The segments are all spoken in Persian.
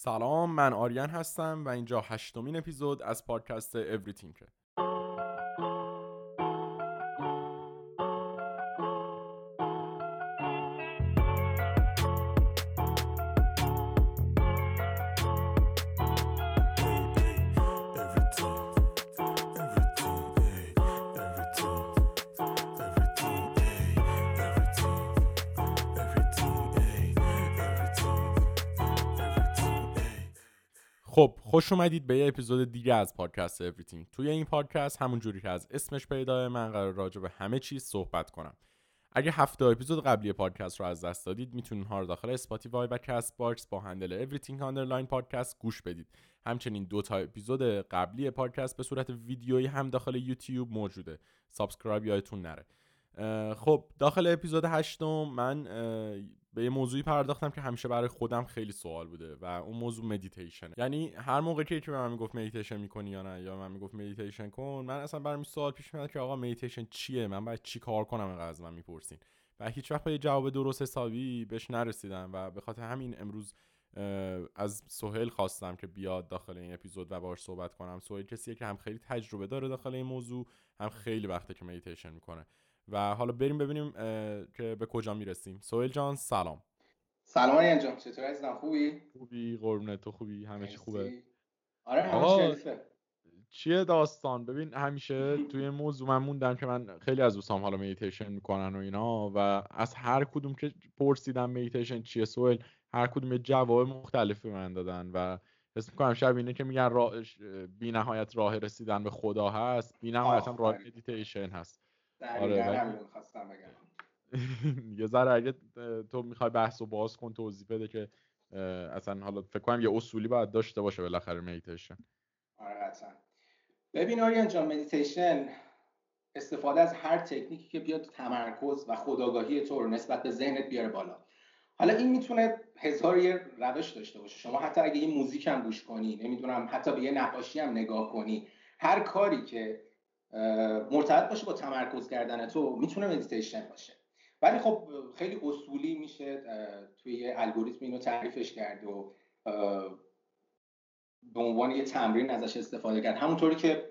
سلام من آریان هستم و اینجا هشتمین اپیزود از پادکست اوریتینکه خوش اومدید به یه اپیزود دیگه از پادکست Everything توی این پادکست همون جوری که از اسمش پیدا من قرار راجع به همه چیز صحبت کنم. اگه هفته اپیزود قبلی پادکست رو از دست دادید می‌تونین ها رو داخل اسپاتیفای و کست باکس با هندل Everything underline podcast گوش بدید. همچنین دو تا اپیزود قبلی پادکست به صورت ویدیویی هم داخل یوتیوب موجوده. subscribe یادتون نره. خب داخل اپیزود هشتم من به یه موضوعی پرداختم که همیشه برای خودم خیلی سوال بوده و اون موضوع مدیتیشن یعنی هر موقع که یکی به من می‌گفت مدیتیشن می‌کنی یا نه یا من می‌گفت مدیتیشن کن من اصلا برام سوال پیش میاد که آقا مدیتیشن چیه؟ من باید چی کار کنم اینقدر از من می‌پرسین؟ و هیچ وقت به جواب درست حسابی بهش نرسیدم و به خاطر همین امروز از سهیل خواستم که بیاد داخل این اپیزود و باش صحبت کنم. سهیل کسیه که هم خیلی تجربه داره داخل این موضوع هم خیلی وقته که مدیتیشن می‌کنه. و حالا بریم ببینیم که به کجا می‌رسیم. سهیل جان سلام. سلام آریان جان چطور عزیزم؟ خوبی؟ خوبی قربونت. تو خوبی؟ همه چی خوبه؟ آره همه چیه داستان؟ ببین همیشه توی موضوع من موندم که من خیلی از دوستام حالا مدیتیشن می‌کنن و اینا و از هر کدوم که پرسیدم مدیتیشن چیه سهیل هر کدوم یه جواب مختلفی من دادن و حس می‌کنم شب اینه که میگن راه بی نهایت راه رسیدن به خدا هست. بی نهایت هم راه مدیتیشن هست. آره خواستم بگم. یه ذره اگه تو می‌خوای بحث و باز کن توضیح بده که اصلا حالا فکر کنم یه اصولی باید داشته باشه بالاخره مدیتیشن آره قطعا ببین آریان جان مدیتیشن استفاده از هر تکنیکی که بیاد تمرکز و خودآگاهی تو رو نسبت به ذهنت بیاره بالا. حالا این می‌تونه هزار یه روش داشته باشه. شما حتی اگه یه موزیک هم گوش کنی نمی‌دونم حتی به یه نقاشی هم نگاه کنی هر کاری که مرتبط باشه با تمرکز کردن تو می‌تونه مدیتیشن باشه. ولی خب خیلی اصولی میشه توی الگوریتم اینو تعریفش کرد و به عنوان یه تمرین ازش استفاده کرد. همونطوری که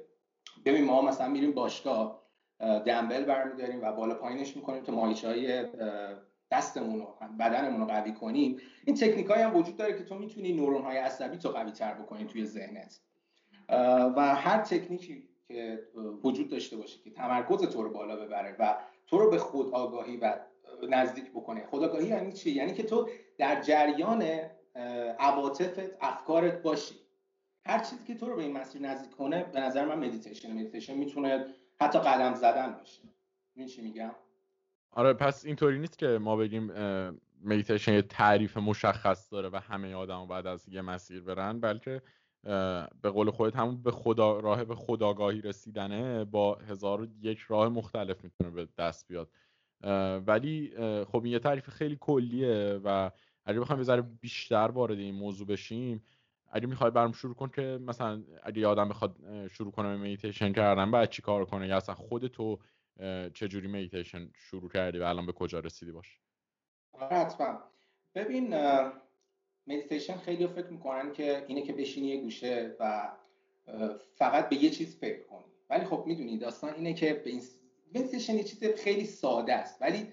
ببین ما مثلا میریم باشگاه دمبل برمیداریم و بالا پایینش می‌کنیم تا ماهیچه های دستمون و بدنمون رو قوی کنیم. این تکنیک هم وجود داره که تو می‌تونی نورون های عصبی تو قوی تر بکنی توی ذهنت. و هر تکنیکی که وجود داشته باشه که تمرکز تو رو بالا ببره و تو رو به خود آگاهی و نزدیک بکنه. خود آگاهی یعنی چی؟ یعنی که تو در جریان عواطفت افکارت باشی. هر چیزی که تو رو به این مسیر نزدیک کنه به نظر من مدیتیشن مدیتیشن می‌تونه حتی قدم زدن باشه. این چی میگم؟ آره پس اینطوری نیست که ما بگیم مدیتیشن یه تعریف مشخص داره و همه آدم بعد از یه مسیر برن بلکه به قول خودت همون به خدا راه به خداگاهی رسیدنه با هزار یک راه مختلف می‌تونه به دست بیاد. ولی خب این یه تعریف خیلی کلیه و اگه بخوایم یه بیشتر وارد این موضوع بشیم اگه می‌خوای برام شروع کن که مثلا اگه آدم بخواد شروع کنه مدیتیشن کردن بعد چی کار کنه یا اصلا خود تو چجوری مدیتیشن شروع کردی و الان به کجا رسیدی؟ باش. آره، حتما. ببین مدیتیشن خیلی فکر می‌کنن که اینه که بشینی یه گوشه و فقط به یه چیز فکر کنی. ولی خب می‌دونی داستان اینه که به این مدیتیشن یه چیز خیلی ساده است. ولی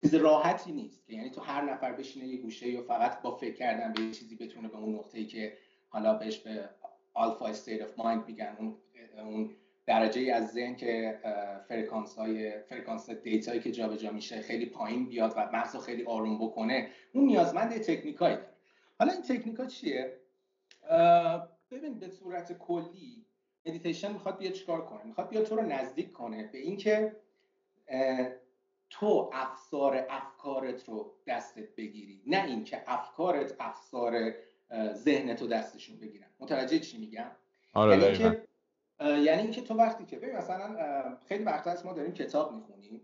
چیز راحتی نیست که یعنی تو هر نفر بشینه یه گوشه یا فقط با فکر کردن به یه چیزی بتونه به اون نقطه‌ای که حالا بهش به alpha state of mind میگن اون اون درجه از ذهن که فرکانس های فرکانس data یی که جابجا میشه خیلی پایین بیاد و مغز خیلی آروم بکنه اون نیازمند تکنیکایی. حالا این تکنیک ها چیه ببین به صورت کلی مدیتیشن می‌خواد بیاد چیکار کنه؟ می‌خواد بیاد تو رو نزدیک کنه به اینکه تو افسار افکارت رو دستت بگیری نه اینکه افکارت افسار ذهنت رو دستشون بگیرن. متوجه چی میگم؟ آره یعنی که یعنی اینکه تو وقتی که ببین مثلا خیلی وقتا هست ما داریم کتاب می‌خونیم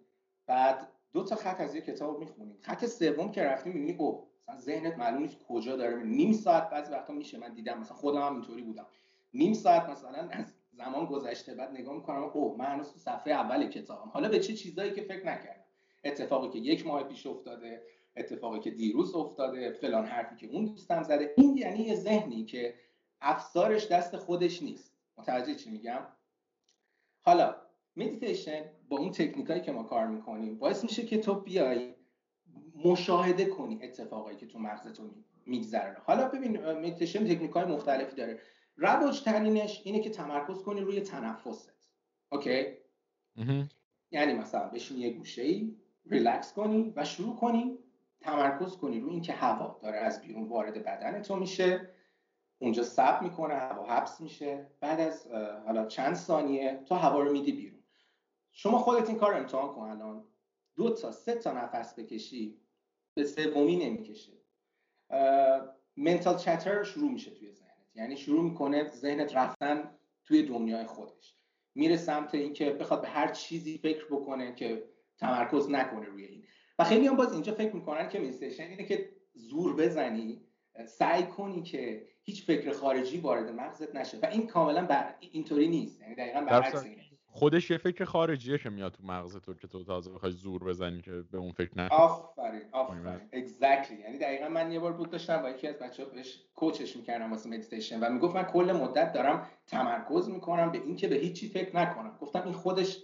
بعد دو تا خط از یه کتاب می‌خونیم. خط سوم که رفتیم می‌بینی او مثلا ذهنت معلوم نیست کجا داره. نیم ساعت بعضی وقتا میشه. من دیدم مثلا خودم هم اینطوری بودم. نیم ساعت مثلا از زمان گذشته بعد نگاه می‌کنم. اوه من هنوز تو صفحه اول کتابم. حالا به چه چیزایی که فکر نکردم؟ اتفاقی که یک ماه پیش افتاده اتفاقی که دیروز افتاده فلان حرفی که اون دوستم زده. این یعنی یه ذهنی که افسارش دست خودش نیست. متوجه چی میگم؟ حالا مدیتیشن با اون تکنیکایی که ما کار می‌کنیم باعث میشه که تو بیای مشاهده کنی اتفاقایی که تو مغزت میگذره. حالا ببین مدیتیشن تکنیک های مختلفی داره. رواج ترینش اینه که تمرکز کنی روی تنفست. اوکی؟ یعنی مثلا بشین یه گوشه ای ریلکس کنی و شروع کنی تمرکز کنی روی اینکه هوا داره از بیرون وارد بدن تو میشه. اونجا سب می‌کنه هوا حبس میشه. بعد از حالا چند ثانیه تو هوا رو میدی بیرون. شما خودت این کار رو امتحان کن الان. دو تا سه تا نفس بکشی به سومی نمی‌کشه. منتال چتر شروع میشه توی ذهنت. یعنی شروع می‌کنه ذهنت رفتن توی دنیای خودش. میره سمت اینکه بخواد به هر چیزی فکر بکنه که تمرکز نکنه روی این. و خیلی هم باز اینجا فکر می‌کنن که مدیتیشن اینه که زور بزنی سعی کنی که هیچ فکر خارجی وارد مغزت نشه. و این کاملا بر... اینطوری نیست. یعنی دقیقا برعکس خودش یه فکر خارجیه که میاد تو مغز تو که تو تازه بخوای زور بزنی که به اون فکر نکنی. آفرین آفرین. Exactly یعنی دقیقا من یه بار بود داشتم با یکی از بچه‌ها بهش coach ش می‌کردم واسه مدیتیشن و می‌گفت من کل مدت دارم تمرکز می‌کنم به اینکه به هیچی فکر نکنم. گفتم این خودش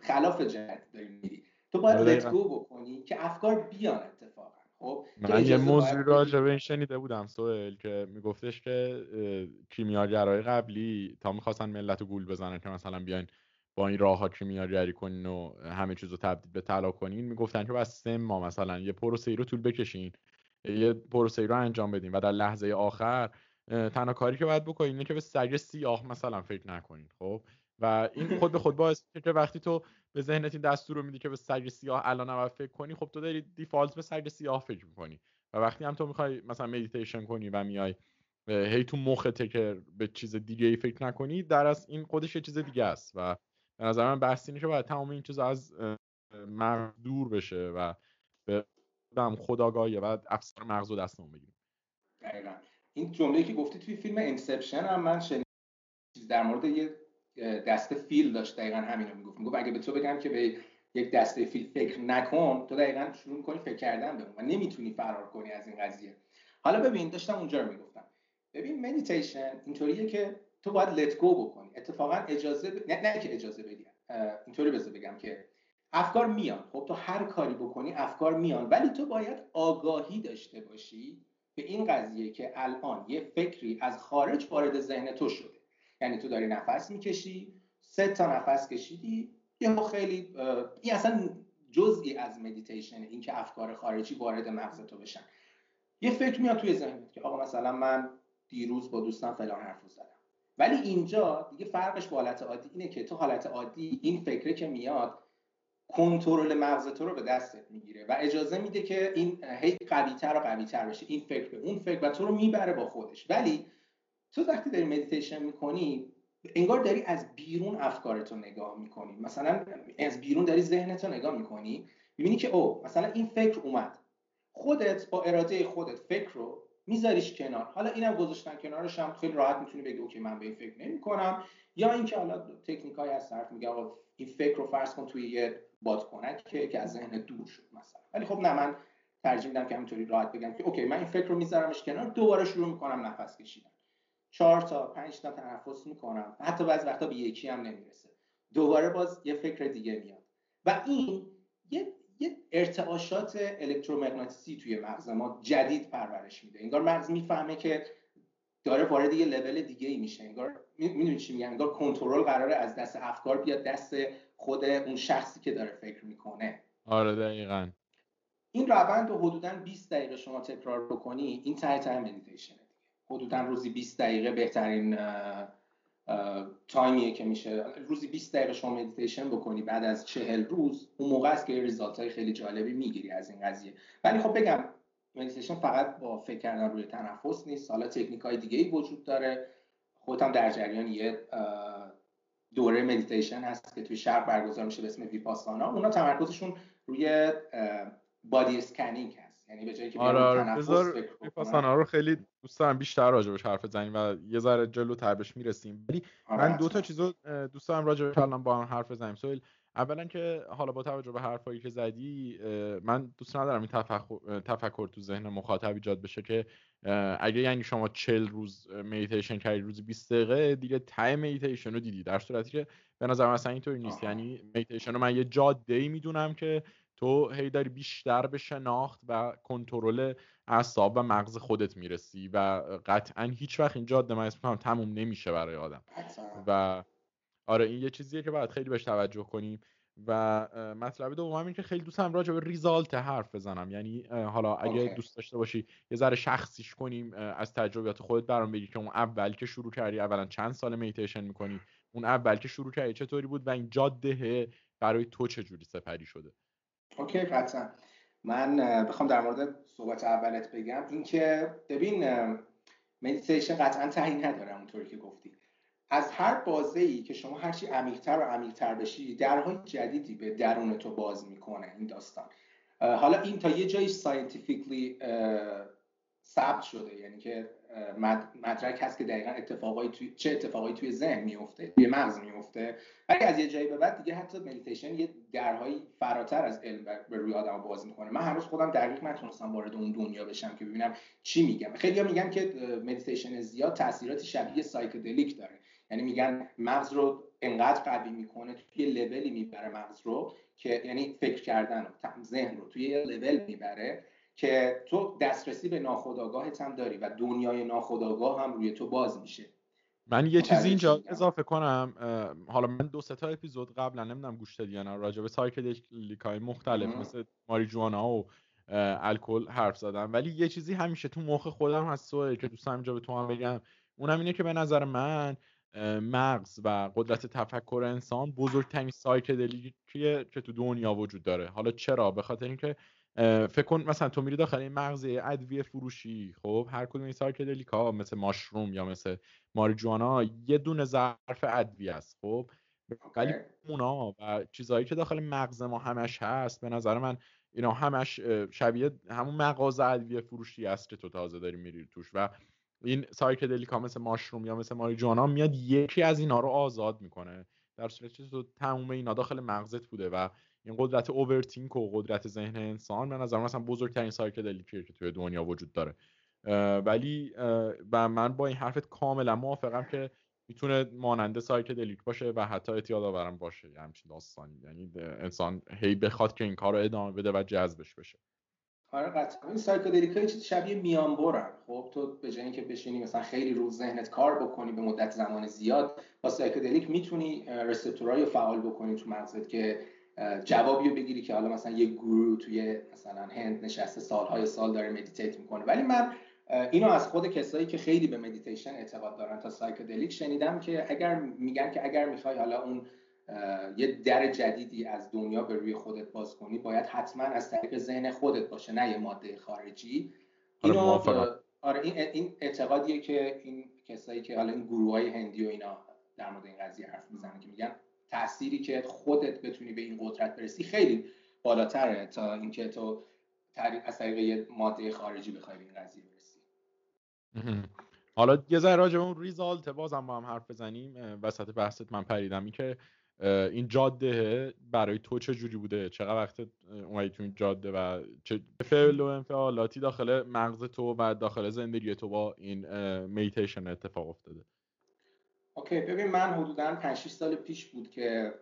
خلاف جهت داری میری. تو باید لت آره، بکنی که افکار بیان اتفاقا. خب من یه موضوع راجع به این شنیده بودم سوال که میگفتش که کیمیاگرای قبلی تا می‌خواستن ملت رو گول بزنن که مثلا بیاین با این راه ها کیمیاگری کنین و همه چیز رو تبدیل به طلا کنین می‌گفتن که بس سه ما مثلا یه پروسه رو طول بکشین یه پروسه رو انجام بدین و در لحظه آخر تنها کاری که باید بکنین اینه که به سگ سیاه مثلا فکر نکنین خب؟ و این خود به خود باعث که وقتی تو به ذهنت این دستور رو میدی که به سگ سیاه الان باید فکر کنی خب تو داری default به سگ سیاه فکر می‌کنی و وقتی هم تو می‌خوای مثلا مدیتیشن کنی و میای هی تو مخت که به چیز دیگه ای فکر نکنی در از این خودش چیز دیگه است و به نظر من بحث اینه که باید تمام این چیز از مغز دور بشه و به هم خودآگاهی بعد افسار مغز و دستمون بگیریم. دقیقا. این جمله که گفتی توی فیلم انسپشن هم من شنیدم. در مورد یه دسته فیل داشت دقیقا همینو می‌گفت. می‌گفت اگه به تو بگم که به یک دسته فیل فکر نکن تو دقیقا شروع می‌کنی فکر کردن به و نمی‌تونی فرار کنی از این قضیه. حالا ببین داشتم اونجا رو می‌گفتم. ببین مدیتیشن اینطوریه که تو باید let go بکنی. اتفاقا اجازه ب... نه, نه که اجازه بدی اینطوری بذار بگم که افکار میان. خب تو هر کاری بکنی افکار میان. ولی تو باید آگاهی داشته باشی به این قضیه که الان یه فکری از خارج وارد ذهن تو شده. یعنی تو داری نفس می‌کشی سه تا نفس کشیدی یه خیلی این اصلا جزئی از مدیتیشن اینکه افکار خارجی وارد مغز تو بشن. یه فکر میاد توی ذهنت که آقا مثلا من دیروز با دوستم فلان حرفو زدم. ولی اینجا دیگه فرقش با حالت عادی اینه که تو حالت عادی این فکره که میاد کنترل مغز تو رو به دستت می‌گیره و اجازه میده که این هی قویتر و قویتر بشه این فکر به اون فکر و تو رو می‌بره با خودش. ولی تو وقتی داری مدیتیشن می‌کنی انگار داری از بیرون افکارتو نگاه می‌کنی. مثلا از بیرون داری ذهنتو نگاه می‌کنی می‌بینی که او مثلا این فکر اومد. خودت با اراده خودت فکر رو میذاریش کنار. حالا اینم گذاشتن کنارش هم خیلی راحت می‌تونی بگی okay من به این فکر نمی کنم یا اینکه حالا تکنیک هایی هست طرف میگه آقا این فکر رو فرض کن توی یه بادکنک که که از ذهن دور شد مثلا. ولی خب نه من ترجیح میدم که همینطوری راحت بگم که okay من این فکر رو میذارمش کنار دوباره شروع می‌کنم نفس کشیدن. چهار تا پنج تا تنفس می‌کنم. حتی بعضی وقتا به یکی هم نمی‌رسه. دوباره باز یه فکر دیگه میاد. و این یه یه ارتعاشات الکترومغناطیسی توی مغز ما جدید پرورش میده. انگار مغز می‌فهمه که داره وارد یه لول دیگه ای میشه. انگار می‌دونی چی میگم؟ انگار کنترل قراره از دست افکار بیاد دست خود اون شخصی که داره فکر می‌کنه. آره دقیقا. این روند رو حدودا 20 دقیقه شما تکرار بکنی این ته ته مدیتیشنه حدودا روزی 20 دقیقه بهترین time یه که میشه. روزی 20 دقیقه شما مدیتیشن بکنی بعد از چهل روز اون موقع است که result های خیلی جالبی می‌گیری از این قضیه. ولی خب بگم مدیتیشن فقط با فکر کردن روی تنفس نیست. حالا تکنیک های دیگه ای وجود داره. خودم در جریان یه دوره مدیتیشن هست که توی شهر برگزار میشه به اسم ویپاسانا. اونا تمرکزشون روی body scanning یعنی به جایی که آره آره. رو خیلی دوست دارم بیشتر راجبش حرف بزنیم و یه ذره جلو تر بهش می‌رسیم. ولی آره من دو تا چیزو دوست دارم راجبش الان با هم حرف بزنیم. سهیل اولا که حالا با توجه به حرفایی که زدی من دوست ندارم این تفکر, تفکر تو ذهن مخاطب ایجاد بشه که اگه یعنی شما چل روز مدیتیشن کردی روزی 20 دقیقه دیگه ته مدیتیشن رو دیدی. در صورتی که به نظر مثلا اینطوری نیست. یعنی مدیتیشن رو من یه جاده ای می‌دونم که تو هی داری بیشتر به شناخت و کنترل اعصاب و مغز خودت می‌رسی و قطعا هیچ وقت این جاده من اسم تموم نمیشه برای آدم. و آره این یه چیزیه که باید خیلی بهش توجه کنیم. و مطلب دوم این که خیلی دوستم راجع به ریزالت حرف بزنم. یعنی حالا اگه دوست داشته باشی یه ذره شخصیش کنیم از تجربیات خودت برام بگی که اون اول که شروع کردی اولا چند سال میتیشن می‌کنی؟ اون اول که شروع کردی چطوری بود؟ و این جاده برای تو چجوری سپری شده؟ okay قطعا. من بخوام در مورد صحبت اولت بگم. اینکه ببین مدیتیشن قطعا تهی نداره اونطوری که گفتی. از هر بازه ای که شما هرچی عمیقتر و عمیقتر بشی درهای جدیدی به درون تو باز می‌کنه این داستان. حالا این تا یه جایی scientifically ثبت شده. یعنی که مدرک هست که دقیقا اتفاقای توی چه اتفاقایی توی ذهن میفته توی مغز میفته ولی از یه جایی به بعد دیگه حتی مدیتیشن یه درهایی فراتر از علم به روی آدم باز می‌کنه. من هنوز خودم دقیق نتونستم وارد اون دنیا بشم که ببینم چی میگم. خیلی میگن که مدیتیشن زیاد تاثیرات شبیه psychedelic داره. یعنی میگن مغز رو انقدر قوی می‌کنه توی لولی می‌بره مغز رو که یعنی فکر کردن ذهن رو توی یه لول می‌بره. که تو دسترسی به ناخودآگاهت هم داری و دنیای ناخودآگاه هم روی تو باز میشه. من یه چیزی اینجا اضافه کنم حالا من دو سه تا اپیزود قبلا نمی‌دونم گوش دادی یا نه راجع به سایکدلیکای مختلف مثل ماریجوانا و الکل حرف زدم. ولی یه چیزی همیشه تو مخ خودم هست که دوستم اینجا به تو هم بگم. اونم اینه که به نظر من مغز و قدرت تفکر انسان بزرگترین سایکدلیکیه که تو دنیا وجود داره. حالا چرا؟ به خاطر اینکه فکر کن مثلا تو میری داخل این مغز ادویه فروشی خب؟ هر کدوم این سایکدلیکا مثل ماشروم یا مثل ماریجوانا یه دونه ظرف ادویه است خب؟ ولی اونا و چیزهایی که داخل مغز ما همش هست به نظر من اینا همش شبیه همون مغازه ادویه فروشی است که تو تازه داری میری توش و این سایکدلیکا مثل ماشروم یا مثل ماریجوانا میاد یکی از اینا رو آزاد می‌کنه در صورتی تو تموم اینا داخل مغزت بوده و این قدرت اوورتینک و قدرت ذهن انسان به نظر مثلا بزرگترین سایکدلیکیه که توی دنیا وجود داره. ولی و من با این حرفت کاملا موافقم که می‌تونه مانند psychedelic باشه و حتی اعتیاد آورم باشه یه همچین داستانی. یعنی انسان هی بخواد که این کار رو ادامه بده و جذبش بشه. آره قطعا. این psychedelic های چیز شبیه میانبرن. خب تو به جای اینکه بشینی مثلا خیلی روز ذهنت کار بکنی به مدت زمان زیاد با psychedelic می‌تونی receptor های فعال بکنی تو مغزت که جوابی رو بگیری که حالا مثلا یه guru توی مثلا هند نشسته سالهای سال داره meditate می‌کنه. ولی من اینو از خود کسایی که خیلی به مدیتیشن اعتقاد دارن تا psychedelic شنیدم که اگر میگن که اگر می‌خوای حالا اون یه در جدیدی از دنیا به روی خودت باز کنی باید حتما از طریق ذهن خودت باشه نه یه ماده خارجی. آره آره این, این اعتقادیه که این کسایی که حالا این گروه های هندی و اینا در مورد این قضیه حرف می‌زنن که میگن تأثیری که خودت بتونی به این قدرت برسی خیلی بالاتره تا اینکه تو از طریق یه ماده خارجی بخوای به این قضیه برسی. حالا یه ذره راجع اون ریزالت بازم با هم حرف بزنیم وسط بحثت من پریدم. این که این جاده برای تو چه جوری بوده؟ چقدر وقت اومدی تو این جاده و چه فعل و انفعالاتی داخل مغز تو و داخل زندگی تو با این میتیشن اتفاق افتاده؟ اوکی ببین من حدودا 5 6 سال پیش بود که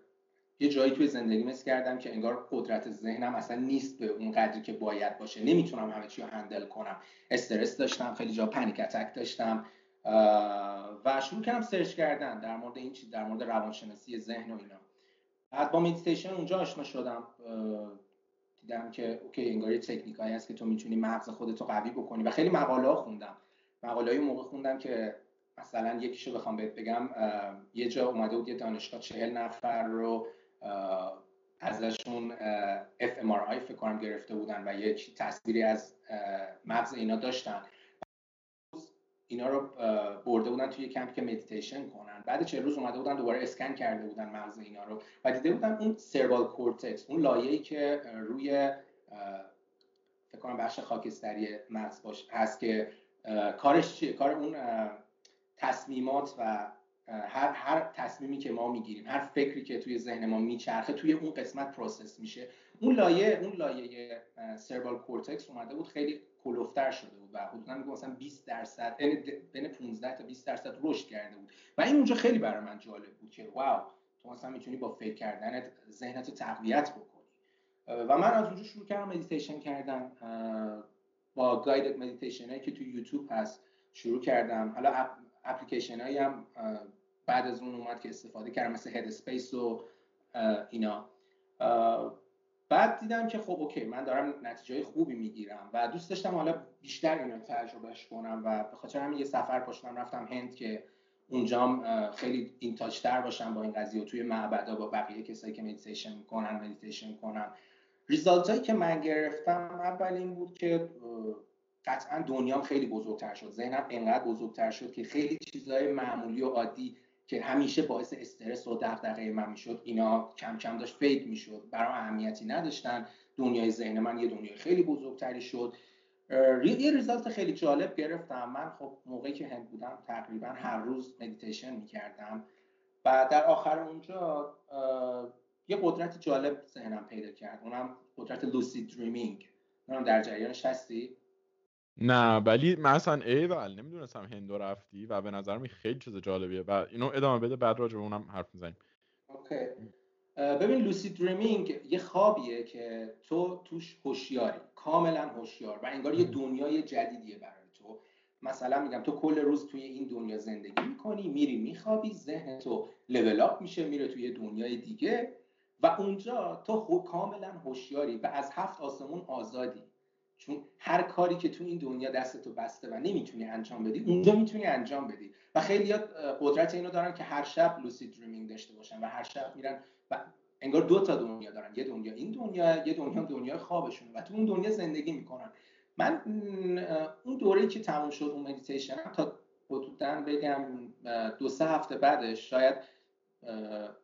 یه جایی توی زندگی حس کردم که انگار قدرت ذهنم اصلا نیست به اون قدری که باید باشه. نمی‌تونم همه چی رو handle کنم. استرس داشتم خیلی جا panic attack داشتم و شروع کردم search کردن در مورد این چیز در مورد روانشناسی ذهن و اینا. بعد با مدیتیشن اونجا آشنا شدم دیدم که okay انگار یه تکنیکایی هست که تو می‌تونی مغز خودتو قوی بکنی. و خیلی مقاله خوندم. مقاله های موقع خوندم که مثلا یکیشو بخوام بهت بگم یه جا اومده بود یه دانشگاه چهل نفر رو ازشون fMRI فکر کنم گرفته بودن و یه تصویری از مغز اینا داشتن. اینا رو برده بودن توی کمپ که مدیتیشن کنن. بعد چهل روز اومده بودن دوباره اسکن کرده بودن مغز اینا رو و دیده بودن اون cerebral cortex اون لایه‌ای که روی فکر کنم بخش خاکستری مغز باش هست که کارش چیه؟ کار اون تصمیمات و هر هر تصمیمی که ما می‌گیریم هر فکری که توی ذهن ما میچرخه توی اون قسمت process میشه. اون لایه اون لایه cerebral cortex اومده بود خیلی کلفت‌تر شده بود و حدودا میگم مثلا 20 درصد بین 15 تا 20 درصد رشد کرده بود. و این اونجا خیلی برای من جالب بود که wow تو مثلا می‌تونی با فکر کردنت ذهنت رو تقویت بکنی. و من از اونجا شروع کردم مدیتیشن کردم با guided meditation که تو یوتیوب هست شروع کردم. حالا اپلیکیشن هایی هم بعد از اون اومد که استفاده کردم مثل Headspace و اینا. بعد دیدم که خب okay من دارم نتیجه خوبی می‌گیرم و دوست داشتم حالا بیشتر اینو تجربهش کنم و به خاطر همین یه سفر پا شدم رفتم هند که اونجام خیلی این تر باشم با این قضیه و توی معبدا با بقیه کسایی که مدیتیشن می‌کنن مدیتیشن کنم result هایی که من گرفتم اول این بود که قطعا دنیام خیلی بزرگتر شد. ذهنم انقدر بزرگتر شد که خیلی چیزهای معمولی و عادی که همیشه باعث استرس و دغدغه من می‌شد اینا کم کم داشت fade می‌شد. برام اهمیتی نداشتن. دنیای ذهن من یه دنیای خیلی بزرگتری شد. یه result خیلی جالب گرفتم. من خب موقعی که هند بودم تقریبا هر روز مدیتیشن می‌کردم. و در آخر اونجا یه قدرت جالب ذهنم پیدا کرد. اونم قدرت lucid dreaming اونم در جریانش هستی نه ولی من اصلا اینو نمی‌دونستم هندو رفتی و به نظرم خیلی چیز جالبیه و اینو ادامه بده بعد راجع به اونم حرف می‌زنیم. okay. ببین lucid dreaming یه خوابیه که تو توش هوشیاری کاملا هوشیار و انگار یه دنیای جدیدیه برای تو. مثلا میگم تو کل روز توی این دنیا زندگی می‌کنی میری میخوابی ذهن تو level up میشه میره توی دنیای دیگه و اونجا تو کاملا هوشیاری و از هفت آسمون آزادی. چون هر کاری که تو این دنیا دستتو بسته و نمی‌تونی انجام بدی اونجا می‌تونی انجام بدی. و خیلیا قدرت اینو دارن که هر شب lucid dreaming داشته باشن و هر شب میرن و انگار دو تا دنیا دارن. یه دنیا این دنیا یه دنیا دنیا خوابشون و تو اون دنیا زندگی می‌کنن. من اون دوره‌ای که تموم شد اون مدیتیشن تا حدودا بگم دو سه هفته بعدش شاید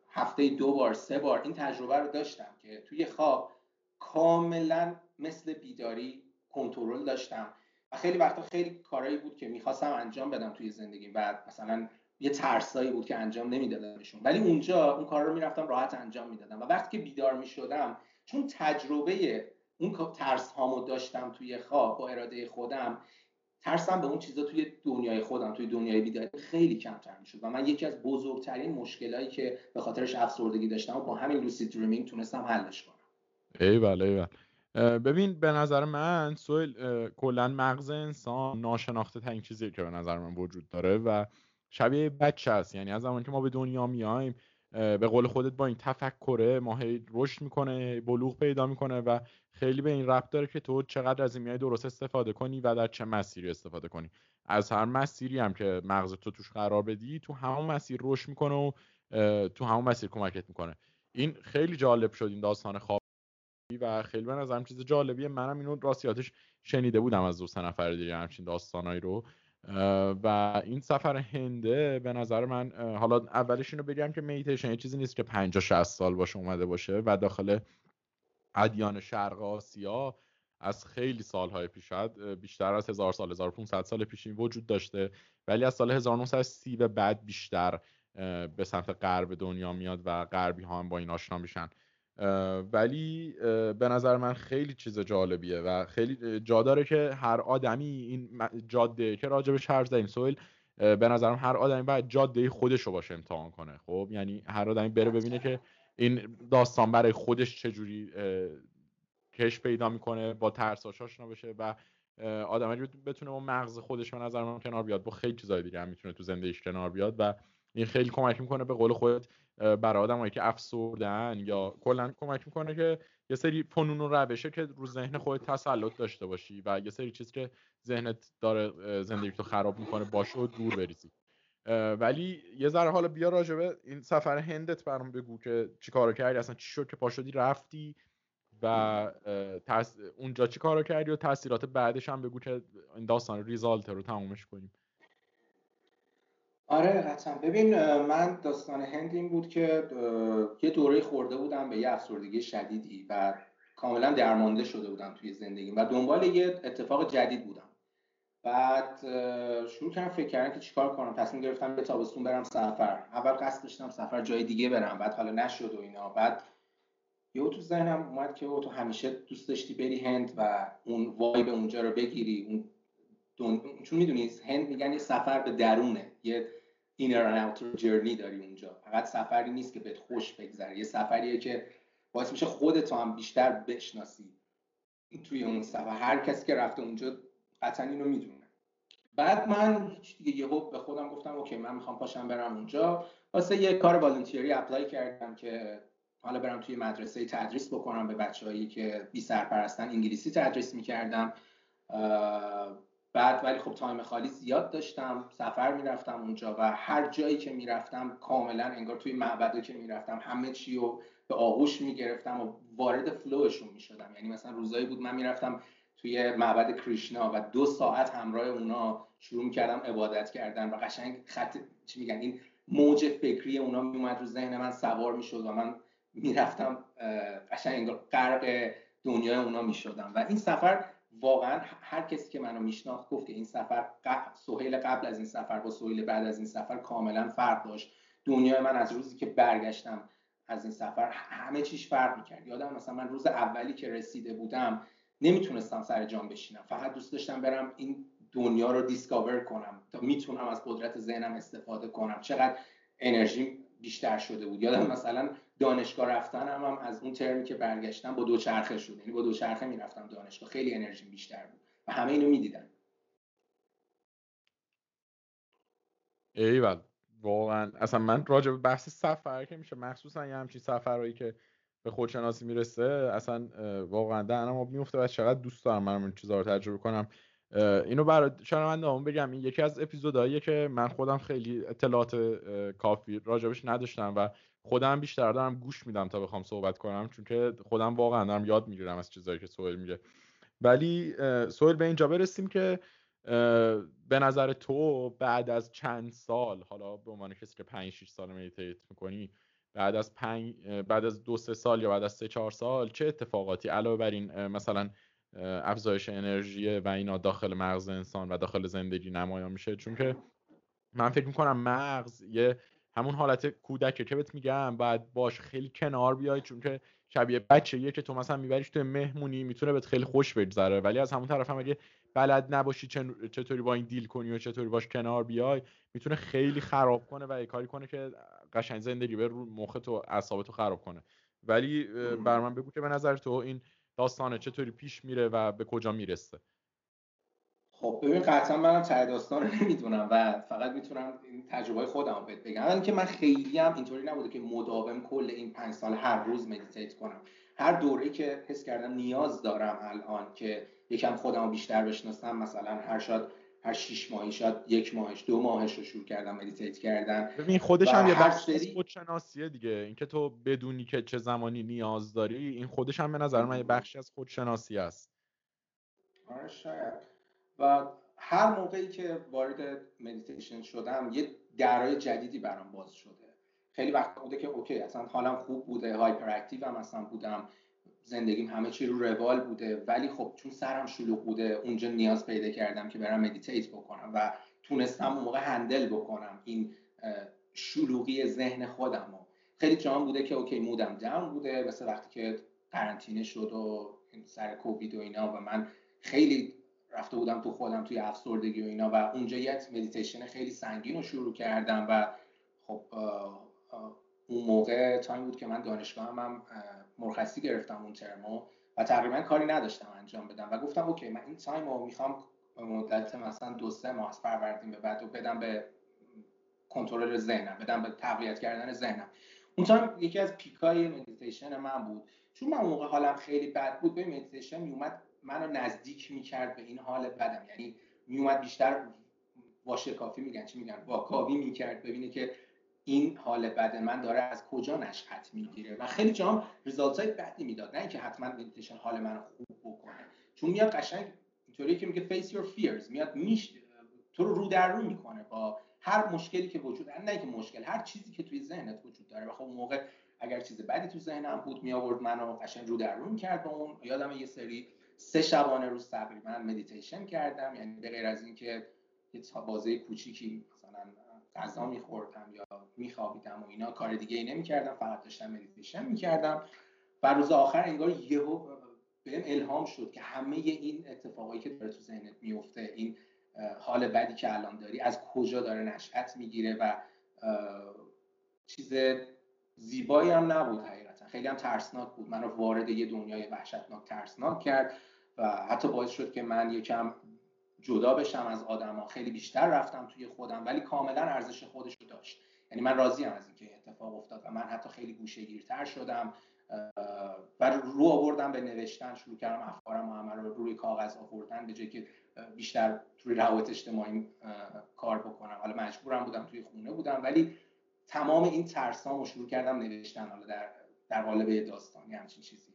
هفته دو بار سه بار این تجربه رو داشتم که توی خواب کاملا مثل بیداری کنترل داشتم. و خیلی وقتا خیلی کارهایی بود که می‌خواستم انجام بدم توی زندگی و مثلا یه ترسایی بود که انجام نمیدادمشون ولی اونجا اون کار رو می‌رفتم راحت انجام می‌دادم. و وقتی که بیدار می‌شدم چون تجربه اون ترس هامو داشتم توی خواب با اراده خودم ترسم به اون چیزا توی دنیای خودم توی دنیای بیداری خیلی کمتر می‌شد. و من یکی از بزرگترین مشکلایی که به خاطرش افسردگی داشتم و با همین لوسی دریمینگ تونستم حلش کنم. ای بله. ببین به نظر من سویل کلا مغز انسان ناشناخته ترین چیزی که به نظر من وجود داره و شبیه بچه است. یعنی از زمانی که ما به دنیا میایم به قول خودت با این تفکره ما رشد می‌کنه بلوغ پیدا می‌کنه و خیلی به این ربط داره که تو چقدر از این درست استفاده کنی و در چه مسیری استفاده کنی. از هر مسیری هم که مغز تو توش قرار بدی تو همون مسیر رشد می‌کنه و تو همون مسیر کمکت می‌کنه. این خیلی جالب شد این داستان خواب و خیلی به نظرم چیز جالبیه. منم اینو راستیاتش شنیده بودم از دو سه نفر دیگه همچین داستانایی رو. و این سفر هنده به نظر من حالا اولش اینو بگم که میتیشن یه چیزی نیست که 50 60 سال باشه اومده باشه و داخل ادیان شرق آسیا از خیلی سالهای پیش بیشتر از 1000 سال 1500 سال پیش وجود داشته. ولی از سال 1930 به بعد بیشتر به سمت غرب دنیا میاد و غربی ها هم با این آشنا میشن. ولی به نظر من خیلی چیز جالبیه و خیلی جا داره که هر آدمی این جاده که راجبش حرف زدیم سویل به نظرم هر آدمی باید جاده خودش رو باشه امتحان کنه. خب یعنی هر آدمی بره ببینه که این داستان برای خودش چجوری کش پیدا می‌کنه با ترساش آشنا بشه و آدمی بتونه با مغز خودش به نظر من کنار بیاد. با خیلی چیزای دیگه هم می‌تونه تو زندگیش کنار بیاد و این خیلی کمک می‌کنه به قول خودت برای آدمایی که افسردن یا کلا کمک می‌کنه که یه سری فنون و روشه که رو ذهن خودت تسلط داشته باشی و یه سری چیز که ذهنت داره زندگی تو خراب می‌کنه باشه و دور بریزی. ولی یه ذره حالا بیا راجبه این سفر هندت برام بگو که چی کارو کردی اصلا چی شد که پاشدی رفتی و اونجا چی کارو کردی و تاثیرات بعدش هم بگو که این داستان ریزالت رو تمومش کنیم. آره قطعا. ببین من داستان هند این بود که یه دوره خورده بودم به یه افسردگی شدیدی و کاملا درمانده شده بودم توی زندگی و دنبال یه اتفاق جدید بودم. بعد شروع کردم فکر کردم که چیکار کنم. تصمیم گرفتم به تابستون برم سفر. اول قصد داشتم سفر جای دیگه برم بعد حالا نشد و اینا. بعد یه تو ذهنم اومد که تو همیشه دوست داشتی بری هند و اون وایب اونجا رو بگیری. اون دون... چون می‌دونی هند میگن یه سفر به درونه. یه اینر and اوتر جرنی داری اونجا. فقط سفری نیست که بهت خوش بگذره. یه سفریه که باعث میشه خودت هم بیشتر بشناسی توی اون سفر. هر کسی که رفته اونجا قطعا اینو می‌دونه. بعد من دیگه یهو به خودم گفتم okay من می‌خوام پاشم برم اونجا. واسه یه کار volunteer ی apply کردم که حالا برم توی مدرسه تدریس بکنم به بچههایی که بی سرپرستن انگلیسی تدریس می‌کردم. بعد ولی خب time خالی زیاد داشتم سفر می‌رفتم اونجا و هر جایی که می‌رفتم کاملا انگار توی معبده که می‌رفتم همه چی رو به آغوش می‌گرفتم و وارد فلوشون می‌شدم. یعنی مثلا روزایی بود من می‌رفتم توی معبد کریشنا و دو ساعت همراه اونا شروع می‌کردم عبادت کردن و قشنگ خط چی میگن؟ این موج فکری اونا میومد رو ذهن من سوار می‌شد و من می‌رفتم قشنگ غرق دنیای اونا می‌شدم. و این سفر واقعا هر کسی که منو میشناخت گفت که این سفر سهیل قبل از این سفر با سهیل بعد از این سفر کاملا فرق داشت. دنیای من از روزی که برگشتم از این سفر همه چیش فرق می‌کرد. یادم مثلا من روز اولی که رسیده بودم نمی‌تونستم سر جام بشینم. فقط دوست داشتم برم این دنیا رو دیسکاور کنم تا می‌تونم از قدرت ذهنم استفاده کنم. چقدر انرژی بیشتر شده بود. یادم مثلا دانشگاه رفتنم هم از اون ترمی که برگشتم با دوچرخه شد. یعنی با دوچرخه می‌رفتم دانشگاه. خیلی انرژی بیشتر بود. و همه اینو می‌دیدن. ایول واقعا اصلا من راجع به بحث سفر که میشه مخصوصا یه همچین سفرهایی که به خودشناسی می‌رسه اصلا واقعا دهنم آب میفته و چقدر دوست دارم من این چیزا رو تجربه کنم. اینو برای شنوندهام بگم. این یکی از اپیزودهاییه که من خودم خیلی اطلاعات کافی راجبش نداشتم و خودم بیشتر دارم گوش میدم تا بخوام صحبت کنم چون که خودم واقعا دارم یاد می‌گیرم از چیزایی که سوهل میگه. ولی سوهل به اینجا برسیم که به نظر تو بعد از چند سال حالا به عنوان کسی که 5 6 سال مدیتیت می‌کنی بعد از پنج بعد از دو سه سال یا بعد از سه چهار سال چه اتفاقاتی؟ علاوه بر این مثلا افزایش انرژی و اینا داخل مغز انسان و داخل زندگی نمایان میشه. چون که من فکر می‌کنم مغز یه همون حالت کودکه که بهت میگم بعد باش خیلی کنار بیای چون که شبیه بچه یه که تو مثلا میبریش تو مهمونی می‌تونه بهت خیلی خوش بگذره. ولی از همون طرف هم اگه بلد نباشی چطوری با این deal کنی و چطوری باش کنار بیای می‌تونه خیلی خراب کنه و کاری کنه که قشنگ زندگی به رو مخ تو اعصاب تو خراب کنه. ولی بر من بگو که به نظر تو این داستانه چطوری پیش میره و به کجا می‌رسه؟ خب ببین قطعا منم ته داستان رو نمی‌دونم و فقط می‌تونم این تجربه خودم بهت بگم. که من خیلی هم اینطوری نبوده که مداوم کل این پنج سال هر روز meditate کنم. هر دوره که حس کردم نیاز دارم الان که یکم خودم رو بیشتر بشناسم مثلا هر شاید هر شیش ماهی شاید یک ماهش دو ماهش رو شروع کردم meditate کردن. ببین خودش هم یه بخش خودشناسیه دیگه. اینکه تو بدونی که چه زمانی نیاز داری این خودش هم به نظر من یه بخشی از خودشناسی است. آره شاید. و هر موقعی که وارد مدیتیشن شدم یه درای جدیدی برام باز شده. خیلی وقت بوده که okay اصلا حالم خوب بوده hyperactive هم اصلا بودم زندگیم همه چی رو روال بوده ولی خب چون سرم شلوغ بوده اونجا نیاز پیدا کردم که برم meditate بکنم و تونستم اون موقع handle بکنم این شلوغی ذهن خودم و خیلی جام بوده که okay mood م down بوده مثل وقتی که قرنطینه شد و سر کووید و اینا و من خیلی رفته بودم تو خودم توی افسردگی و اینا و اونجا یه مدیتیشن خیلی سنگین رو شروع کردم و خب اون موقع time بود که من دانشگاه هم مرخصی گرفتم اون ترمو و تقریبا کاری نداشتم انجام بدم و گفتم okay من این time رو می‌خوام مدت مثلا دو سه ماه از فروردین به بعد و بدم به کنترل ذهنم بدم به تقویت کردن ذهنم. اون time یکی از peak ای مدیتیشن من بود. چون من اون موقع حالم خیلی بد بود به مدیتیشن میومد منو نزدیک می‌کرد به این حال بدم. یعنی میومد بیشتر واشکافی میگن چی میگن؟ واکاوی می‌کرد ببینه که این حال بد من داره از کجا نشأت می‌گیره؟ و خیلی جام result های بدی می‌داد. نه اینکه حتما مدیتیشن حال من خوب بکنه. چون میاد قشنگ اینطوری که میگه face your fears. میاد میش تو رو رو در رو می‌کنه با هر مشکلی که وجود نه که مشکل هر چیزی که توی ذهنت وجود داره. و خب موقع اگر چیز بدی تو ذهنم بود می آورد منو قشنگ رو در رو می‌کرد با اون. یادم یه سری سه شبانه روز تقریبا مدیتیشن کردم یعنی به غیر از اینکه یه بازه کوچیکی مثلا غذا میخوردم یا میخوابیدم و اینا کار دیگه ای نمی‌کردم فقط داشتم مدیتیشن می‌کردم. و روز آخر انگار یهو بهم الهام شد که همه این اتفاقایی که داره تو ذهنت میفته این حال بدی که الان داری از کجا داره نشأت می‌گیره و چیز زیبایی هم نبود حقیقتا. خیلی هم ترسناک بود. منو وارد یه دنیای وحشتناک ترسناک کرد و حتی باعث شد که من یکم جدا بشم از آدما. خیلی بیشتر رفتم توی خودم ولی کاملا ارزش خودش رو داشت. یعنی من راضیم از اینکه اتفاق افتاد و من حتی خیلی گوشه گیرتر شدم و رو آوردم به نوشتن شروع کردم افکارم همه رو روی کاغذ آوردن به جایی که بیشتر توی روابط اجتماعی کار بکنم. حالا مجبورم بودم توی خونه بودم ولی تمام این ترسام رو شروع کردم نوشتن. حالا در در قالب داستانی همچین چیزی.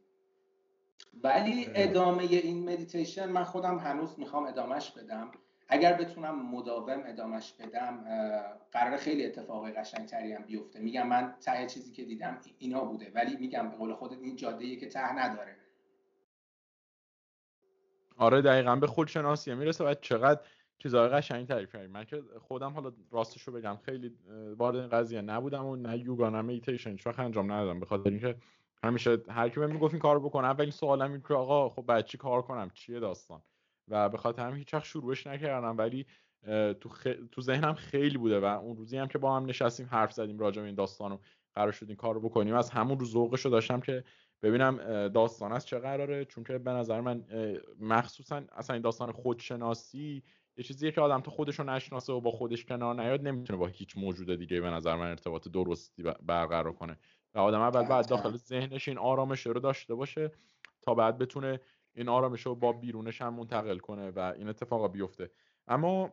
ولی ادامه این مدیتیشن من خودم هنوز می‌خوام ادامهش بدم. اگر بتونم مداوم ادامش بدم قرار خیلی اتفاقای قشنگتری هم بیفته. میگم من ته چیزی که دیدم اینا بوده ولی میگم به قول خودت این جاده که ته نداره. آره دقیقا. به خودشناسیه می‌رسه و چقدر چیزهای قشنگ تعریف کردی. من که خودم حالا راستش رو بگم خیلی وارد این قضیه نبودم و نه یوگا نه میتیشن چون انجام ندادم. به خاطر اینکه همیشه هر کی بهم می‌گفت این کارو بکنم اولین سوالم این که آقا خب بعد چی کار کنم؟ چیه داستان؟ و به خاطر هم هیچ وقت شروعش نکردم. ولی تو, خ... تو ذهنم خیلی بوده و اون روزی هم که با هم نشستیم حرف زدیم راجع به این داستان قرار شد این کار رو بکنیم. از همون روز ذوقش رو داشتم که ببینم داستان از چه قراره. چون که به نظر من مخصوصا اصلا این داستان خودشناسی یه چیزیه که آدم تو خودش رو نشناسه و با خودش کنار نیاد نمی‌تونه با هیچ موجود دیگه به نظر من ارتباط درستی برقرار کنه. و آدم اول بعد داخل ذهنش این آرامش رو داشته باشه تا بعد بتونه این آرامش رو با بیرونش هم منتقل کنه و این اتفاقا بیفته. اما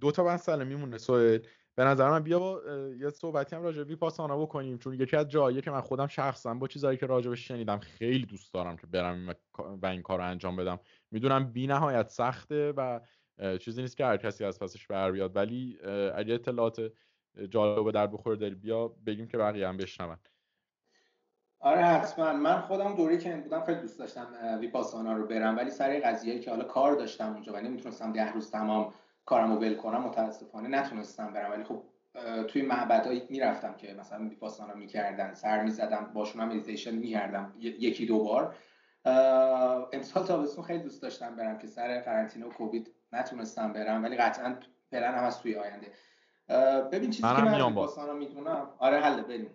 دو تا مسئله میمونه سوال به نظر من بیا با یه صحبتی هم راجع ویپاسانا بکنیم چون یکی از جاییه که من خودم شخصا با چیزایی که راجبش شنیدم خیلی دوست دارم که برم و این کار رو انجام بدم. می‌دونم بی نهایت سخته و چیزی نیست که هر کسی از پسش بر بیاد ولی اگه اطلاعات جالب در بخور داری بیا بگیم که بقیه هم بشنون. آره حتما. من خودم دوره که بودم خیلی دوست داشتم ویپاسانا رو برم ولی سر قضیه که حالا کار داشتم اونجا و نمی‌تونستم ده روز تمام کارمو ول کنم متاسفانه نتونستم برم. ولی خب توی معبدایی می‌رفتم که مثلا ویپاسانا می‌کردن سر می‌زدم باشون هم مدیتیشن می‌کردم یکی دو بار. امسال تابستون خیلی دوست داشتم برم که سر قرنطینه و کووید نتونستم برم ولی قطعا پلن هم از توی آینده. ببین چیزی که من ویپاسانا می‌دونم. آره حل بریم.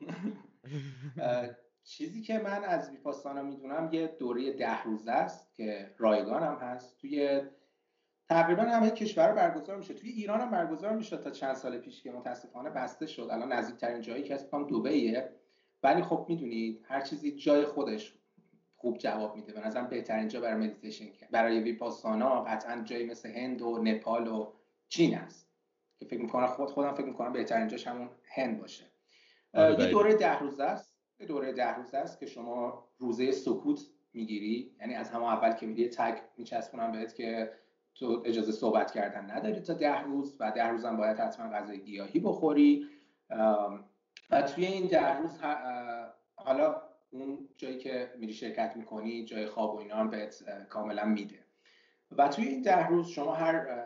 چیزی که من از ویپاسانا می‌دونم یه دوره ده روزه است که رایگان هم هست. توی تقریبا همه کشور برگزار میشه. توی ایران هم برگزار میشه تا چند سال پیش که متاسفانه بسته شد. الان نزدیکترین جایی که هست دبیه. ولی خب می‌دونید هر چیزی جای خودش خوب جواب میده. به نظرم بهترین جا برای مدیتیشن برای ویپاسانا قطعا جایی مثل هند و نپال و چین است که فکر می‌کنم خود خودم فکر می‌کنم بهترین جاش همون هند باشه. آره، یه دوره ده روزه است. یه دوره ده روزه است که شما روزه سکوت می‌گیری. یعنی از همون اول که میری تگ میچسبونم بهت که تو اجازه صحبت کردن نداری تا ده روز و ده روزم باید حتما غذای گیاهی بخوری. و توی این ده روز حالا اون جایی که میری شرکت می‌کنی جای خواب و اینا هم بهت کاملا میده. و توی این ده روز شما هر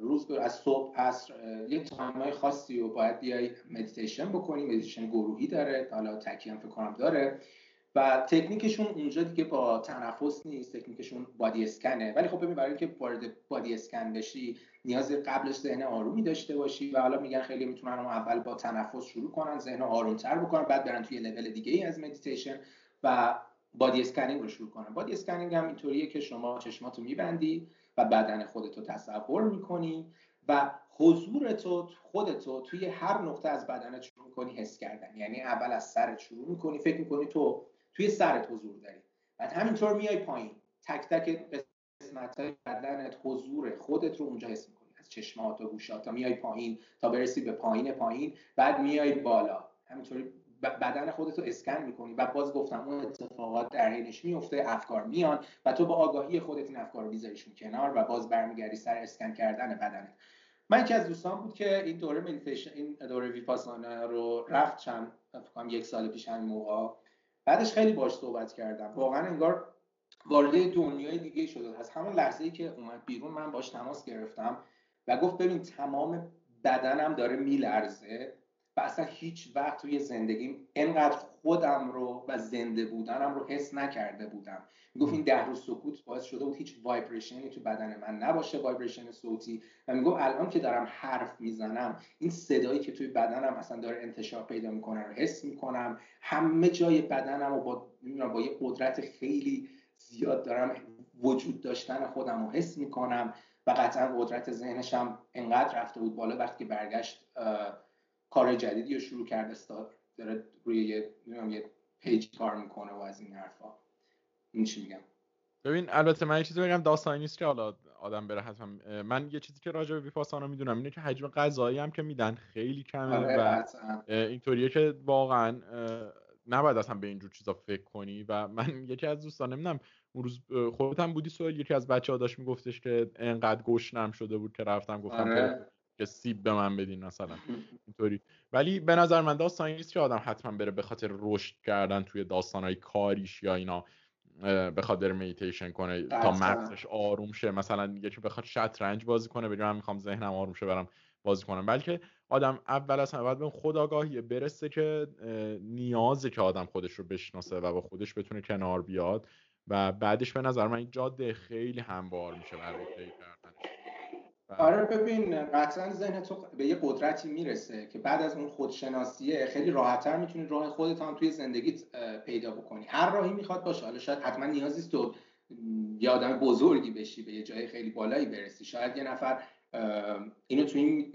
روز از صبح عصر یه time ای خاصی رو باید بیای مدیتیشن بکنی. مدیتیشن گروهی داره حالا تکی هم فکر کنم داره. و تکنیکشون اونجا دیگه با تنفس نیست تکنیکشون body scan ه ولی خب ببین برای اینکه وارد body scan بشی نیاز قبلش ذهن آرومی داشته باشی و حالا میگن خیلی می‌تونن اول با تنفس شروع کنن ذهن آرومتر بکنن بعد برن توی لول دیگه ای از مدیتیشن و body scanning رو شروع کنن. body scanning هم اینطوریه که شما چشماتو میبندی و بدن خودتو تصور می‌کنی و حضور تو خودتو توی هر نقطه از بدنت شروع می‌کنی حس کردن. یعنی اول از سرت شروع می‌کنی فکر می‌کنی تو توی سرت حضور داری. بعد همینطور میای پایین. تک تک قسمت های بدنت حضور خودت رو اونجا حس می‌کنی. از چشمات و گوشات. تا میای پایین تا برسی به پایین پایین بعد میای بالا. همینطوری بدن خودت رو اسکن می‌کنی. و باز گفتم اون اتفاقات در حینش میفته افکار میان و تو با آگاهی خودت این افکار رو میذاریشون کنار و باز برمیگردی سر اسکن کردن بدنت. من یکی از دوستان بود که این دوره مدیتیشن این دوره ویپاسانا رو رفت چند یک سال پیش همین موقع بعدش خیلی باش صحبت کردم. واقعا انگار وارد دنیای دیگه شده از همون لحظه ای که اومد بیرون من باش تماس گرفتم و گفت ببین تمام بدنم داره میلرزه و اصلا هیچ وقت توی زندگیم انقدر خودم رو و زنده بودنم رو حس نکرده بودم. می‌گفت این ده روز سکوت باعث شده بود هیچ vibration ی تو بدن من نباشه vibration صوتی. و می‌گفت الان که دارم حرف می‌زنم این صدایی که توی بدنم اصلا داره انتشار پیدا می‌کنه رو حس می‌کنم. همه جای بدنم رو با با یه قدرت خیلی زیاد دارم وجود داشتن خودم رو حس می‌کنم. و قطعا قدرت ذهنشم انقدر رفته بود بالا وقتی برگشت کار جدیدی رو شروع استاد داره روی یه یه پیج کار می‌کنه و از این حرفا. این چی میگم؟ ببین البته من یه چیزی بگم داستانی نیست که حالا آدم بره حتما. من یه چیزی که راجع به ویپاسانا می‌دونم اینه که حجم غذایی هم که میدن خیلی کمه آره، و اینطوریه که واقعا نباید اصلا به اینجور چیزا فکر کنی. و من یکی از دوستان نمی‌دونم اون روز خودت هم بودی سوال یکی از بچه ها داشت میگفتش که انقدر گشنم شده بود که رفتم گفتم آره. که سیب به من بدین مثلا. اینطوری. ولی به نظر من داستانی نیست که آدم حتما بره به خاطر رشد کردن توی داستانهای کاریش یا اینا بخواد بره میتیشن کنه تا مغزش آروم شه. مثلا یکی بخواد شطرنج بازی کنه بگه من می‌خوام ذهنم آروم شه برم بازی کنم. بلکه آدم اول از همه باید به خداگاهی برسه که نیازه که آدم خودش رو بشناسه و با خودش بتونه کنار بیاد. و بعدش به نظر من این جاده خیلی هموار میشه برای طی آره ببین قطعا ذهن تو به یه قدرتی می‌رسه که بعد از اون خودشناسیه خیلی راحتتر می‌تونی راه خودت هم توی زندگیت پیدا بکنی. هر راهی می‌خواد باشه. حالا شاید حتما نیازی تو یه آدم بزرگی بشی به یه جای خیلی بالایی برسی. شاید یه نفر اینو توی این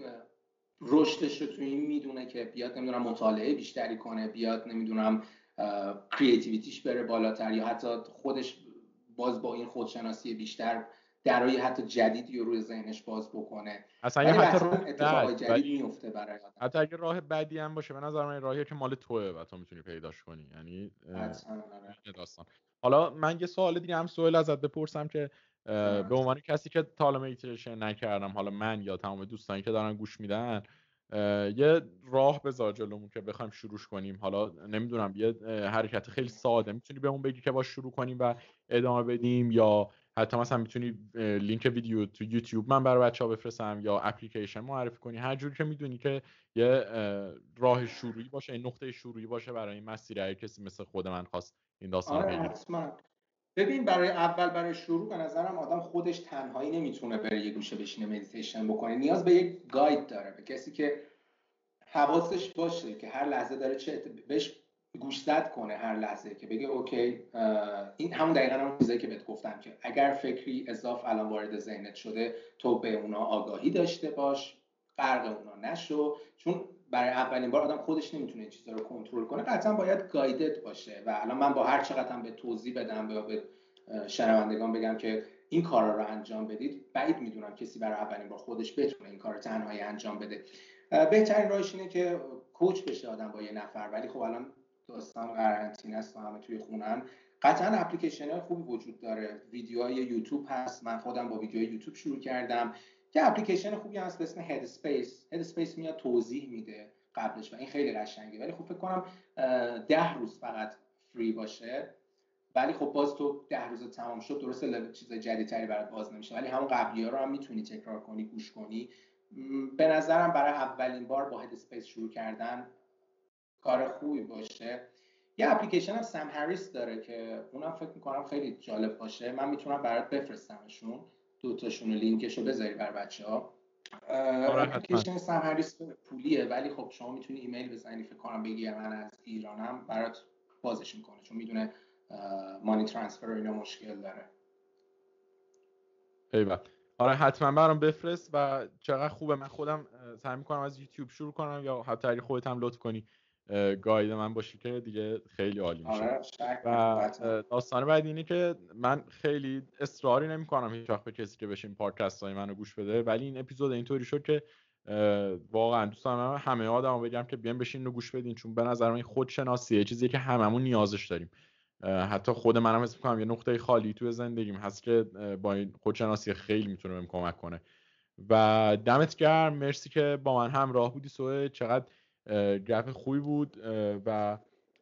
رشدش رو توی این می‌دونه که بیاد نمی‌دونم مطالعه بیشتری کنه بیاد نمی‌دونم کریتیویتیش بره بالاتر یا حتی خودش باز با این خودشناسی بیشتر درای حتی جدیدی رو روی ذهنش باز بکنه. اصلا حتی راه اتفاق جدید میفته برای آدم. حتی اگه راه بعدی هم باشه به نظر من راهیه که مال توه و تو می‌تونی پیداش کنی. یعنی آره. داستان. حالا من یه سوال دیگه هم سوال ازت بپرسم که به عنوان کسی که تالا میتیشن نکردم حالا من یا تمام دوستانی که دارن گوش میدن یه راه بذار جلومون که بخوایم شروع کنیم. حالا نمی‌دونم یه حرکت خیلی ساده. می‌تونی به اون بگی که با شروع کنیم و ادامه بدیم یا حتی مثلا می‌تونی لینک ویدیو تو یوتیوب من برای بچه ها بفرستم یا اپلیکیشن معرفی کنی هر جوری که می‌دونی که یه راه شروعی باشه این نقطه شروعی باشه برای این مسیر هر کسی مثل خود من خواست این داستان آره ببین برای اول برای شروع به نظرم آدم خودش تنهایی نمی‌تونه بره یه گوشه بشینه مدیتیشن بکنه. نیاز به یک guide داره به کسی که حواسش باشه که هر لحظه داره چه بهش گوشزد کنه هر لحظه که بگه okay این همون دقیقا همون چیزایی که بهت گفتم که اگر فکری اضاف الان وارد ذهنت شده تو به اونا آگاهی داشته باش غرق اونا نشو. چون برای اولین بار آدم خودش نمی‌تونه چیزا رو کنترل کنه قطعا باید گایدد باشه. و الان من با هر چقدر به توضیح بدم به شنوندگان بگم که این کارا رو انجام بدید بعید می‌دونم کسی برای اولین بار خودش بتونه این کار تنهایی انجام بده. بهترین راهش اینه که کوچ بشه آدم با یه نفر ولی خب الان داستان قرنطینه است و همه توی خونن قطعا اپلیکیشن های خوبی وجود داره. ویدیوهای یوتیوب هست. من خودم با ویدیوهای یوتیوب شروع کردم. که اپلیکیشن خوبی هست به اسم Headspace هد میاد توضیح میده قبلش و این خیلی قشنگه. ولی خب فکر کنم ده روز فقط free باشه. ولی خب باز تو ده روز تمام شد درست چیز جدیدتری برات باز نمیشه. ولی همون قبلی ها رو هم می‌تونی تکرار کنی گوش کنی. به نظرم برای اولین بار با Headspace شروع کردن کار خوبی باشه. یه اپلیکیشن هم سم هریس داره که اونم فکر می‌کنم خیلی جالب باشه. من می‌تونم برات بفرستمشون. دوتاشون لینکش رو بذاری بر بچه ها آره، اپلیکیشن سم هریس پولیه ولی خب شما می‌تونی ایمیل بزنی فکر کنم بگی من از ایرانم برات بازش می‌کنه چون می‌دونه مانی ترانسفر و اینا مشکل داره. ایوه آره حتما برام بفرست و چقدر خوبه. من خودم سعی می‌کنم از یوتیوب شروع کنم یا حتی اگه خودت هم لطف کنی. گاید من باشی که دیگه خیلی عالی میشه. آره و داستان بعد اینه که من خیلی اصراری نمی کنم هیچ وقت به کسی که بشین پادکست های منو گوش بده ولی این اپیزود اینطوری شد که واقعا دوست دارم همه آدم بگم که بیان بشین رو گوش بدین چون به نظر من خودشناسیه چیزی که هممون نیازش داریم. حتی خود منم حس می‌کنم یه نقطه خالی توی زندگیم هست که با این خودشناسی خیلی می‌تونه بهم کمک کنه. و دمت گرم مرسی که با من همراه بودی سوه چقدر گپ خوبی بود و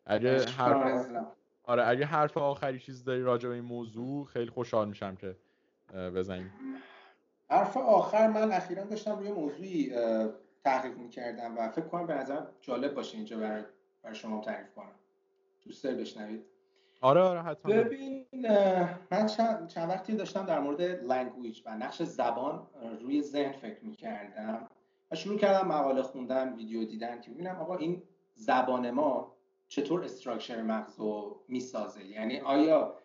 اگه هر آره اگه حرف آخری چیز داری راجع به این موضوع خیلی خوشحال میشم که بزنیم. حرف آخر من اخیرا داشتم روی موضوعی تحقیق می‌کردم و فکر کنم به نظر جالب باشه اینجا برای بر شما تعریف کنم. دوست داری بشنوید؟ آره آره حتما. ببین من چند, چند وقتی داشتم در مورد لنگویج و نقش زبان روی ذهن فکر می‌کردم. و شروع کردم مقاله خوندن ویدیو دیدن که ببینم آقا این زبان ما چطور structure مغز رو می‌سازه؟ یعنی آیا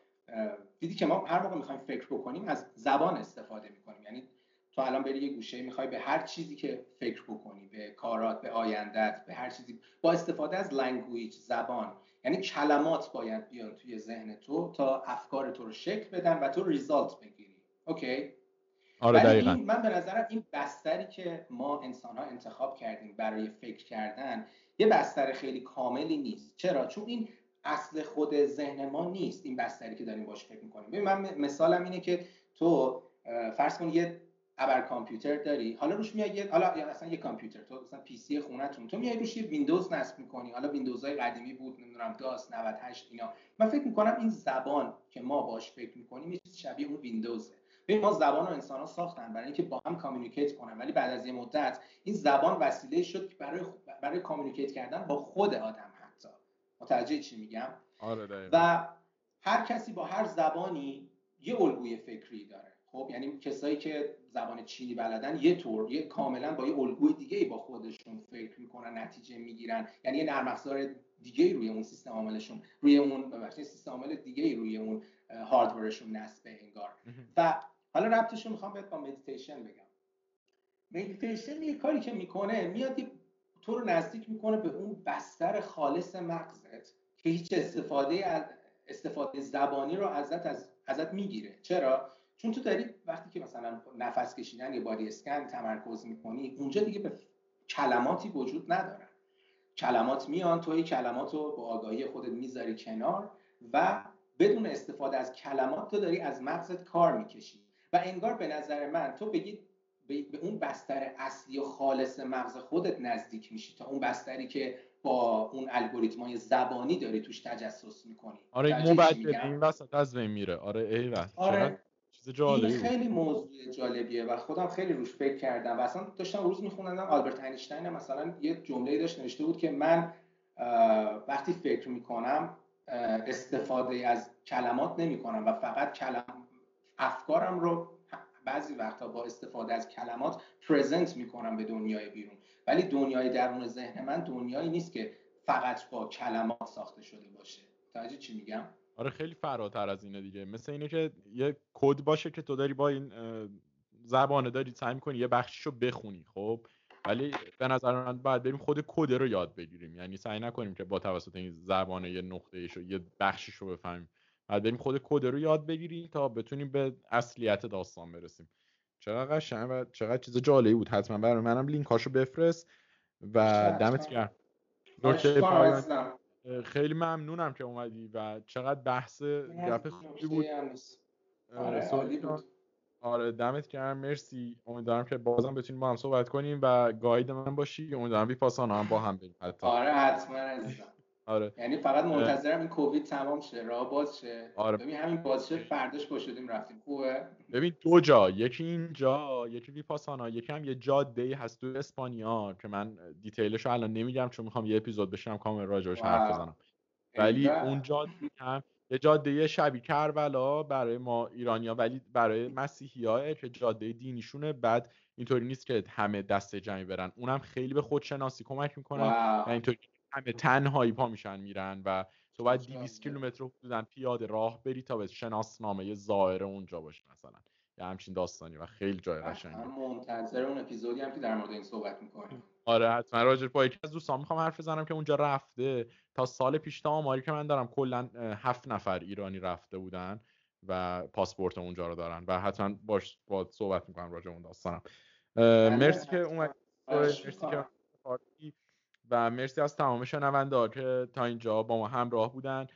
دیدی که ما هر موقع می‌خوایم فکر بکنیم از زبان استفاده می‌کنیم. یعنی تو الان بری یه گوشه می‌خوای به هر چیزی که فکر بکنی به کارات به آیندت به هر چیزی با استفاده از language زبان. یعنی کلمات باید بیان توی ذهن تو تا افکار تو رو شکل بدن و تو result بگیری. Okay؟ آره این من به نظرم این بستری که ما انسان ها انتخاب کردیم برای فکر کردن یه بستر خیلی کاملی نیست. چرا؟ چون این اصل خود ذهن ما نیست این بستری که داریم باش فکر می‌کنیم. ببین من مثالم اینه که تو فرض کن یه ابر کامپیوتر داری حالا روش میای یه حالا یا مثلا یه کامپیوتر تو مثلا PC خونتون تو میای روش یه ویندوز نصب می‌کنی. حالا ویندوزهای قدیمی بود نمی‌دونم DOS 98 اینا. من فکر می‌کنم این زبان که ما باش فکر می‌کنیم شبیه اون ویندوزه. ببین ما زبان و انسان ها ساختن برای اینکه با هم communicate کنن. ولی بعد از یه مدت این زبان وسیله شد برای برای communicate کردن با خود آدم حتی. متوجه چی میگم؟ آره و هر کسی با هر زبانی یه الگوی فکری داره. خب یعنی کسایی که زبان چینی بلدن یه طور یه کاملا با یه الگوی دیگه با خودشون فکر می‌کنن نتیجه می‌گیرن. یعنی یه نرم افزار دیگه روی اون سیستم عاملشون روی اون ببخشید سیستم عامل دیگه روی اون hardware شون نصبه انگار. و حالا ربطش رو می‌خوام بهت با مدیتیشن بگم. مدیتیشن یه کاری که می‌کنه میاد تو رو نزدیک می‌کنه به اون بستر خالص مغزت که هیچ استفاده از استفاده زبانی رو ازت از ازت می‌گیره. چرا؟ چون تو داری وقتی که مثلا نفس کشیدن یا body scan تمرکز می‌کنی اونجا دیگه به کلماتی وجود ندارن کلمات میان تو کلمات رو با آگاهی خودت می‌ذاری کنار و بدون استفاده از کلمات تو داری از مغزت کار می‌کشی. و انگار به نظر من تو بگی به اون بستر اصلی و خالص مغز خودت نزدیک میشی تا اون بستری که با اون الگوریتمای زبانی داری توش تجسس می‌کنی. آره این مبدل این وسط از بین میره. آره ای آره. این خیلی موضوع جالبیه و خودم خیلی روش فکر کردم و اصلا داشتم روز میخوندم. آلبرت اینشتین مثلا یه جمله داشت نوشته بود که من وقتی فکر می‌کنم استفاده از کلمات نمی‌کنم و فقط کلم افکارم رو بعضی وقتا با استفاده از کلمات پرزنت می‌کنم به دنیای بیرون. ولی دنیای درون ذهن من دنیایی نیست که فقط با کلمات ساخته شده باشه. توجه چی میگم؟ آره خیلی فراتر از اینه دیگه. مثل اینه که یه کد باشه که تو داری با این زبانه داری سعی می‌کنی یه بخشیشو بخونی خب؟ ولی به نظر من باید بریم خود کد رو یاد بگیریم. یعنی سعی نکنیم که با توسط این زبانه یه نقطه ایشو یه بخشیشو بفهمیم. بریم خود کد رو یاد بگیریم تا بتونیم به اصلیت داستان برسیم. چقدر قشنگ و چقدر چیز جالبی بود. حتما برای منم لینکاشو بفرست و دمت گرم. خیلی ممنونم که اومدی و چقدر بحث گپ خوبی بود. آره, آره دمت گرم. مرسی. امیدوارم که بازم بتونیم با هم صحبت کنیم و گاید من باشی. امیدوارم پاسان هم با هم بریم حتی. آره حتما عزیزم. آره. یعنی فقط منتظرم این کووید تمام شه راه باز شه. آره. ببین همین باز شه فرداش با شدیم رفتیم. خوبه؟ ببین دو جا یکی اینجا یکی ویپاسانا یکی هم یه جاده ای هست تو اسپانیا که من دیتیلش رو الان نمیگم چون می‌خوام یه اپیزود بشم کامل راجعش حرف بزنم. ولی اون جاده هم یه جاده شبیه کربلا برای ما ایرانیا ولی برای مسیحی که جاده دینیشونه. بعد اینطوری نیست که همه دست جمعی برن. اونم خیلی به خودشناسی کمک می‌کنه. اینطوری همه تنهایی پا میشن میرن و تو باید 200 کیلومتر حدودا پیاده راه بری تا به شناسنامه ظاهر اونجا باشه مثلا. یا همچین داستانی و خیلی جای قشنگه منتظر اون اپیزودی هم که در مورد این صحبت می‌کنیم. آره حتما. راجر با یکی از دوستان می‌خوام حرف بزنم که اونجا رفته. تا سال پیش تا آماری که من دارم کلا هفت نفر ایرانی رفته بودن و پاسپورت اونجا رو دارن و حتما باش با صحبت می‌کنم راجع اون داستانم. بله، مرسی که اومد مرسی که و مرسی از تمام شنونده که تا اینجا با ما همراه بودن.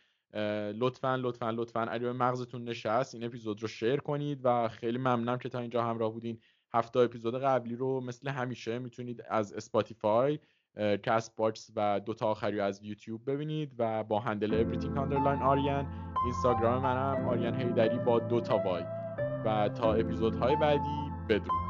لطفا لطفا لطفا اگه به مغزتون نشست. این اپیزود رو شیر کنید و خیلی ممنونم که تا اینجا همراه بودین. هفته اپیزود قبلی رو مثل همیشه می‌تونید از اسپاتیفای کست باکس و دوتا آخری از یوتیوب ببینید و با handle everything underline آریان اینستاگرام منم آریان حیدری با دوتا y. و تا اپیزودهای بعدی بدرود.